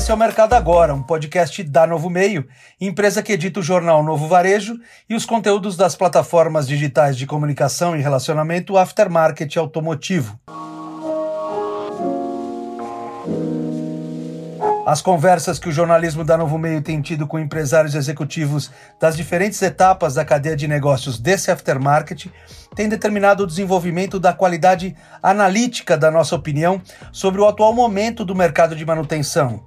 Esse é o Mercado Agora, um podcast da Novo Meio, empresa que edita o jornal Novo Varejo e os conteúdos das plataformas digitais de comunicação e relacionamento aftermarket automotivo. As conversas que o jornalismo da Novo Meio tem tido com empresários executivos das diferentes etapas da cadeia de negócios desse aftermarket têm determinado o desenvolvimento da qualidade analítica da nossa opinião sobre o atual momento do mercado de manutenção.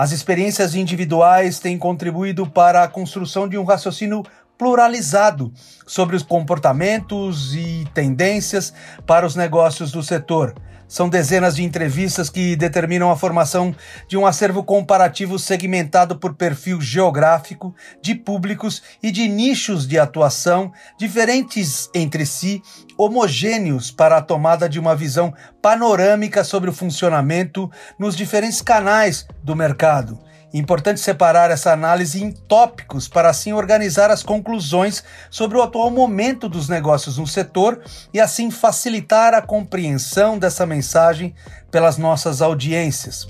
As experiências individuais têm contribuído para a construção de um raciocínio pluralizado sobre os comportamentos e tendências para os negócios do setor. São dezenas de entrevistas que determinam a formação de um acervo comparativo segmentado por perfil geográfico, de públicos e de nichos de atuação diferentes entre si, homogêneos para a tomada de uma visão panorâmica sobre o funcionamento nos diferentes canais do mercado Importante separar essa análise em tópicos para assim organizar as conclusões sobre o atual momento dos negócios no setor e assim facilitar a compreensão dessa mensagem pelas nossas audiências.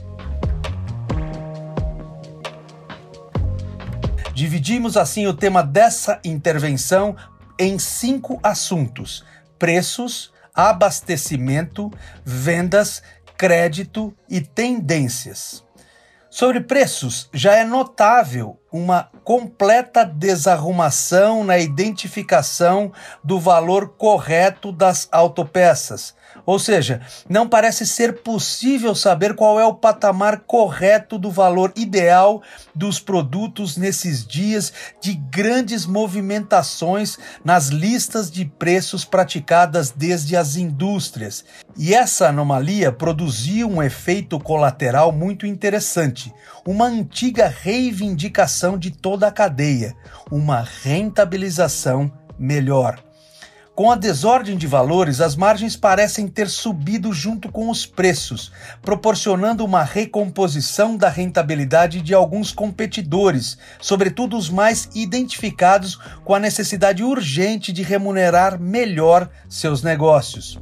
Dividimos assim o tema dessa intervenção em cinco assuntos: preços, abastecimento, vendas, crédito e tendências. Sobre preços, já é notável uma completa desarrumação na identificação do valor correto das autopeças. Ou seja, não parece ser possível saber qual é o patamar correto do valor ideal dos produtos nesses dias de grandes movimentações nas listas de preços praticadas desde as indústrias. E essa anomalia produziu um efeito colateral muito interessante, uma antiga reivindicação de toda a cadeia, uma rentabilização melhor. Com a desordem de valores, as margens parecem ter subido junto com os preços, proporcionando uma recomposição da rentabilidade de alguns competidores, sobretudo os mais identificados com a necessidade urgente de remunerar melhor seus negócios.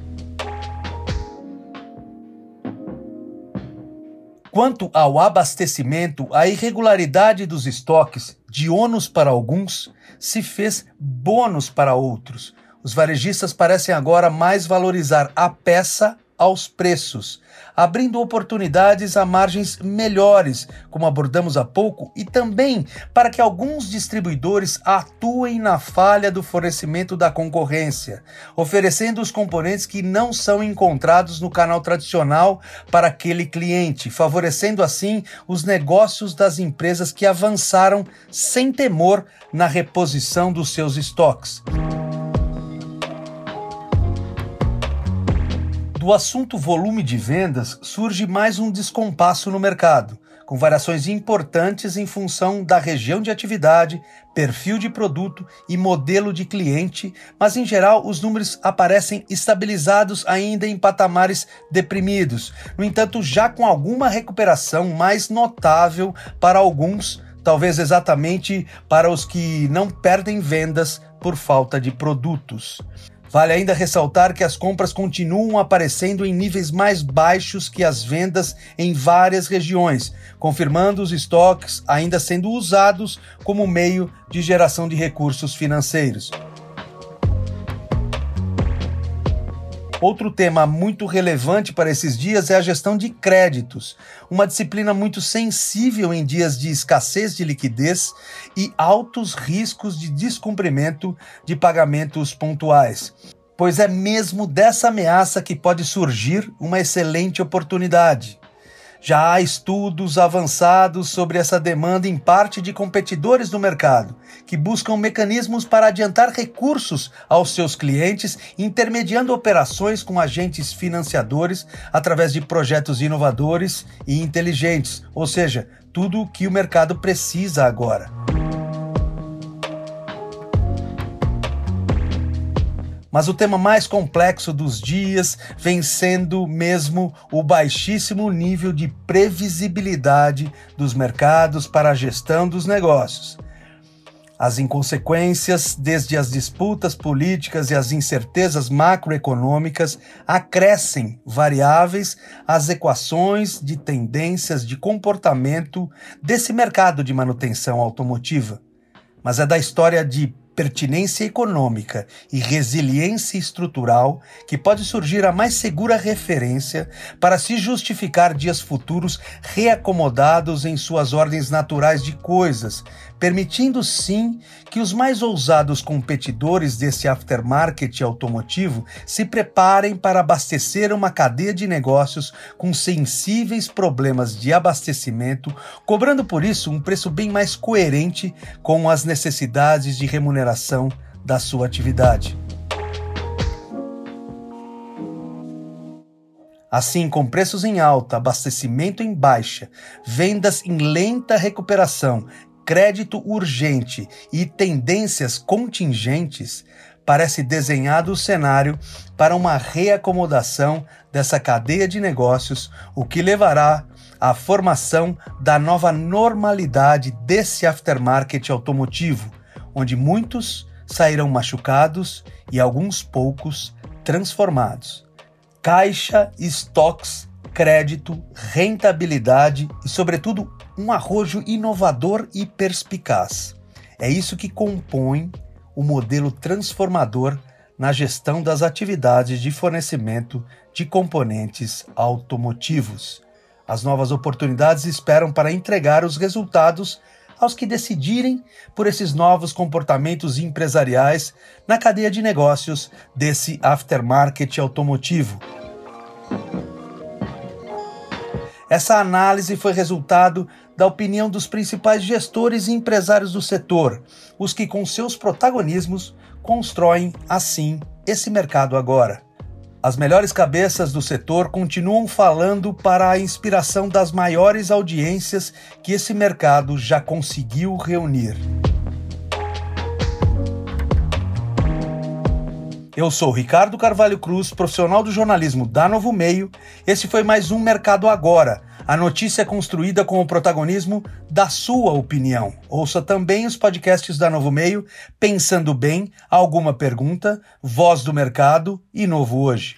Quanto ao abastecimento, a irregularidade dos estoques, de ônus para alguns, se fez bônus para outros. Os varejistas parecem agora mais valorizar a peça aos preços, abrindo oportunidades a margens melhores, como abordamos há pouco, e também para que alguns distribuidores atuem na falha do fornecimento da concorrência, oferecendo os componentes que não são encontrados no canal tradicional para aquele cliente, favorecendo assim os negócios das empresas que avançaram sem temor na reposição dos seus estoques. Do assunto volume de vendas surge mais um descompasso no mercado, com variações importantes em função da região de atividade, perfil de produto e modelo de cliente, mas em geral os números aparecem estabilizados ainda em patamares deprimidos, no entanto, já com alguma recuperação mais notável para alguns, talvez exatamente para os que não perdem vendas por falta de produtos. Vale ainda ressaltar que as compras continuam aparecendo em níveis mais baixos que as vendas em várias regiões, confirmando os estoques ainda sendo usados como meio de geração de recursos financeiros. Outro tema muito relevante para esses dias é a gestão de créditos, uma disciplina muito sensível em dias de escassez de liquidez e altos riscos de descumprimento de pagamentos pontuais. Pois é mesmo dessa ameaça que pode surgir uma excelente oportunidade. Já há estudos avançados sobre essa demanda em parte de competidores do mercado, que buscam mecanismos para adiantar recursos aos seus clientes, intermediando operações com agentes financiadores através de projetos inovadores e inteligentes, ou seja, tudo o que o mercado precisa agora. Mas o tema mais complexo dos dias vem sendo mesmo o baixíssimo nível de previsibilidade dos mercados para a gestão dos negócios. As inconsequências, desde as disputas políticas e as incertezas macroeconômicas, acrescem variáveis às equações de tendências de comportamento desse mercado de manutenção automotiva. Mas é da história de pertinência econômica e resiliência estrutural que pode surgir a mais segura referência para se justificar dias futuros reacomodados em suas ordens naturais de coisas, permitindo sim que os mais ousados competidores desse aftermarket automotivo se preparem para abastecer uma cadeia de negócios com sensíveis problemas de abastecimento, cobrando por isso um preço bem mais coerente com as necessidades de remuneração da sua atividade. Assim, com preços em alta, abastecimento em baixa, vendas em lenta recuperação crédito urgente e tendências contingentes, parece desenhado o cenário para uma reacomodação dessa cadeia de negócios, o que levará à formação da nova normalidade desse aftermarket automotivo, onde muitos sairão machucados e alguns poucos transformados. Caixa, estoques, crédito, rentabilidade e, sobretudo, um arrojo inovador e perspicaz. É isso que compõe o modelo transformador na gestão das atividades de fornecimento de componentes automotivos. As novas oportunidades esperam para entregar os resultados aos que decidirem por esses novos comportamentos empresariais na cadeia de negócios desse aftermarket automotivo. Essa análise foi resultado da opinião dos principais gestores e empresários do setor, os que, com seus protagonismos, constroem, assim, esse mercado agora. As melhores cabeças do setor continuam falando para a inspiração das maiores audiências que esse mercado já conseguiu reunir. Eu sou Ricardo Carvalho Cruz, profissional do jornalismo da Novo Meio. Esse foi mais um Mercado Agora. A notícia é construída com o protagonismo da sua opinião. Ouça também os podcasts da Novo Meio, Pensando Bem, Alguma Pergunta, Voz do Mercado e Novo Hoje.